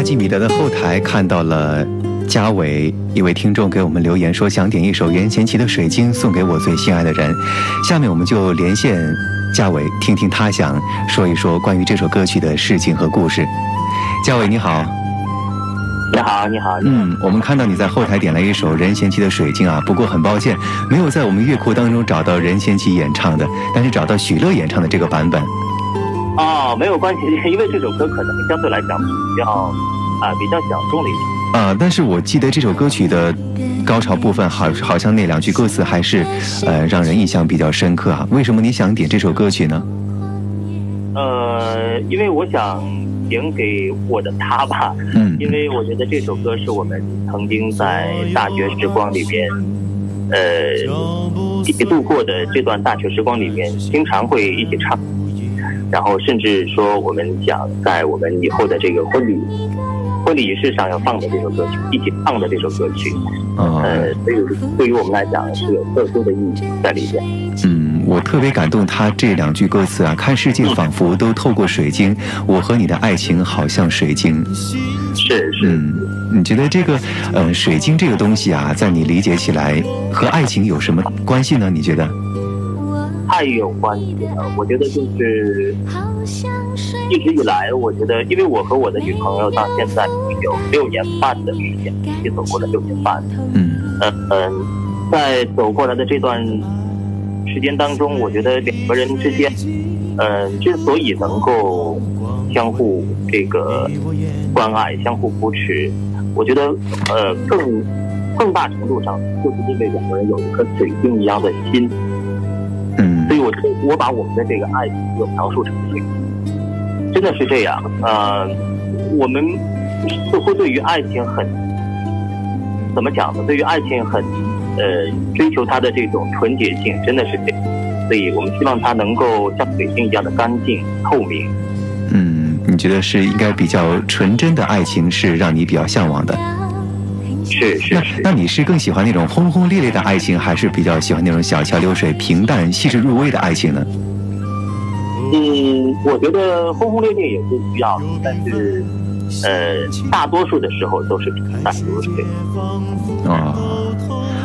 阿基米德的后台看到了嘉伟一位听众给我们留言说想点一首任贤齐的《水晶》送给我最心爱的人。下面我们就连线嘉伟，听听他想说一说关于这首歌曲的事情和故事。嘉伟你好，你好你好。嗯，我们看到你在后台点了一首任贤齐的《水晶》啊，不过很抱歉没有在我们乐库当中找到任贤齐演唱的，但是找到许乐演唱的这个版本。哦，没有关系，因为这首歌可能相对来讲比较啊比较小众了一点啊。但是我记得这首歌曲的高潮部分，好好像那两句歌词还是呃让人印象比较深刻啊。为什么你想点这首歌曲呢？呃，因为我想点给我的他吧。嗯。因为我觉得这首歌是我们曾经在大学时光里面，呃，一起度过的这段大学时光里面，经常会一起唱。然后甚至说，我们想在我们以后的这个婚礼婚礼仪式上要放的这首歌曲，一起唱的这首歌曲，呃，所以对于我们来讲是有特殊的意义在里边。嗯，我特别感动他这两句歌词啊，看世界仿佛都透过水晶，我和你的爱情好像水晶。是是，你觉得这个呃水晶这个东西啊，在你理解起来和爱情有什么关系呢？你觉得？太有关系了，我觉得就是一直以来，我觉得，因为我和我的女朋友到现在有六年半的时间，一起走过了六年半。嗯嗯，在走过来的这段时间当中，我觉得两个人之间，嗯，之所以能够相互这个关爱、相互扶持，我觉得呃，更更大程度上就是因为两个人有一颗水晶一样的心。我把我们的这个爱情又描述成水晶，真的是这样。呃，我们似乎对于爱情很怎么讲呢？对于爱情很呃追求它的这种纯洁性，真的是这样。所以我们希望它能够像水晶一样的干净透明。嗯，你觉得是应该比较纯真的爱情是让你比较向往的？是是是，那你是更喜欢那种轰轰烈烈的爱情，还是比较喜欢那种小桥流水、平淡细致入微的爱情呢？嗯，我觉得轰轰烈烈也是需要，但是呃，大多数的时候都是平淡如水。啊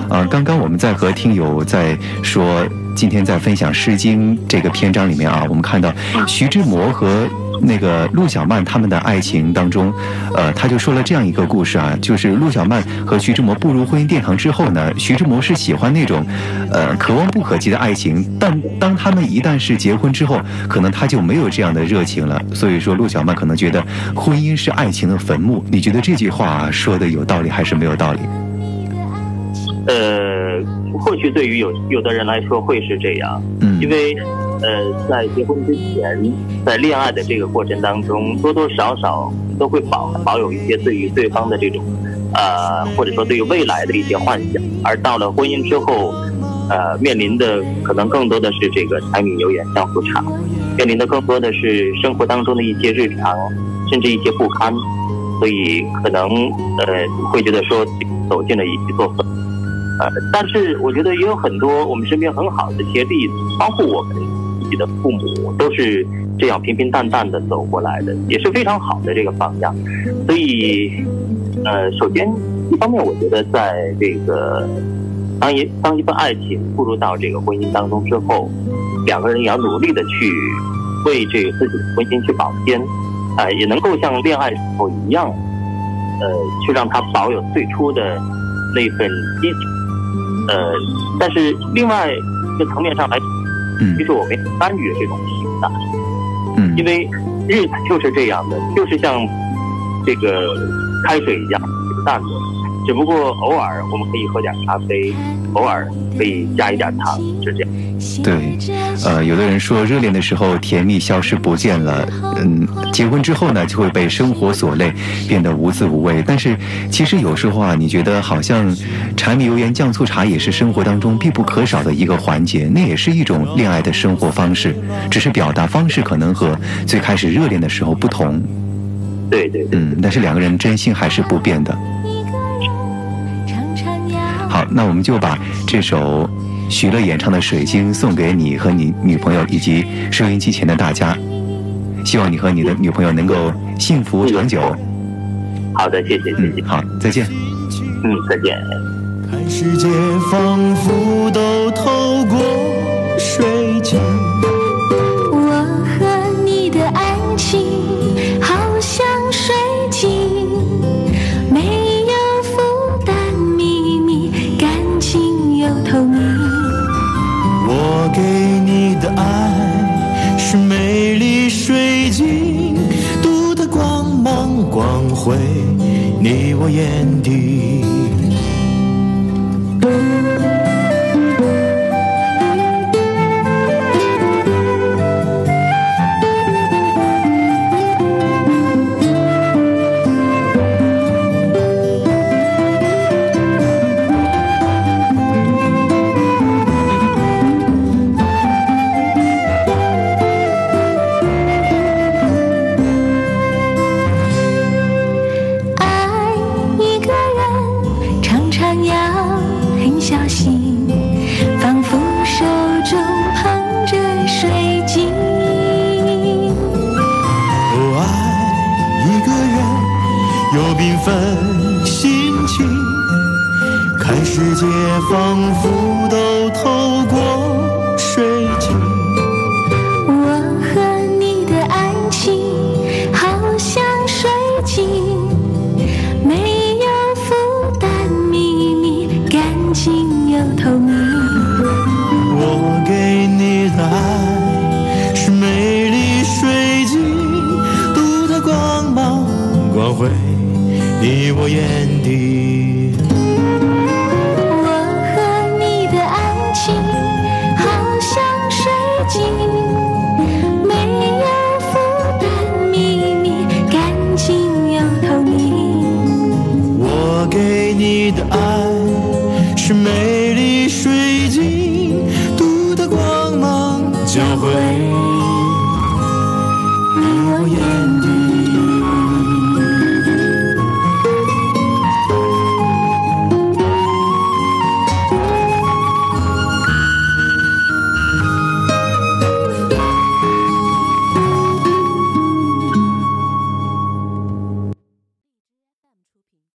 啊！刚刚我们在和听友在说，今天在分享《诗经》这个篇章里面啊，我们看到徐志摩和。那个陆小曼他们的爱情当中，呃，他就说了这样一个故事啊，就是陆小曼和徐志摩步入婚姻殿堂之后呢，徐志摩是喜欢那种，呃，可望不可及的爱情，但当他们一旦是结婚之后，可能他就没有这样的热情了。所以说，陆小曼可能觉得婚姻是爱情的坟墓。你觉得这句话说的有道理还是没有道理？呃，或许对于有有的人来说会是这样，嗯，因为。呃，在结婚之前，在恋爱的这个过程当中，多多少少都会保保有一些对于对方的这种，呃，或者说对于未来的一些幻想。而到了婚姻之后，呃，面临的可能更多的是这个柴米油盐酱醋茶，面临的更多的是生活当中的一些日常，甚至一些不堪。所以可能呃会觉得说走进了一座坟。呃，但是我觉得也有很多我们身边很好的一些例子，包括我们。自己的父母都是这样平平淡淡的走过来的，也是非常好的这个榜样。所以，呃，首先一方面，我觉得在这个当一当一份爱情步入到这个婚姻当中之后，两个人也要努力的去为这个自己的婚姻去保鲜，啊，也能够像恋爱时候一样，呃，去让他保有最初的那份激情。呃，但是另外一个层面上来。其实我们参与这种平淡，嗯，因为日子就是这样的，就是像这个开水一样平淡的，只不过偶尔我们可以喝点咖啡，偶尔可以加一点糖，就这样。对，呃，有的人说热恋的时候甜蜜消失不见了，嗯，结婚之后呢就会被生活所累，变得无滋无味。但是其实有时候啊，你觉得好像柴米油盐酱醋茶也是生活当中必不可少的一个环节，那也是一种恋爱的生活方式，只是表达方式可能和最开始热恋的时候不同。对对，嗯，但是两个人真心还是不变的。好，那我们就把这首。许乐演唱的《水晶》送给你和你女朋友以及收音机前的大家，希望你和你的女朋友能够幸福长久。好的，谢谢，谢谢，好，再见。嗯，再见。看世界仿佛都透过水晶。你我眼底。交汇。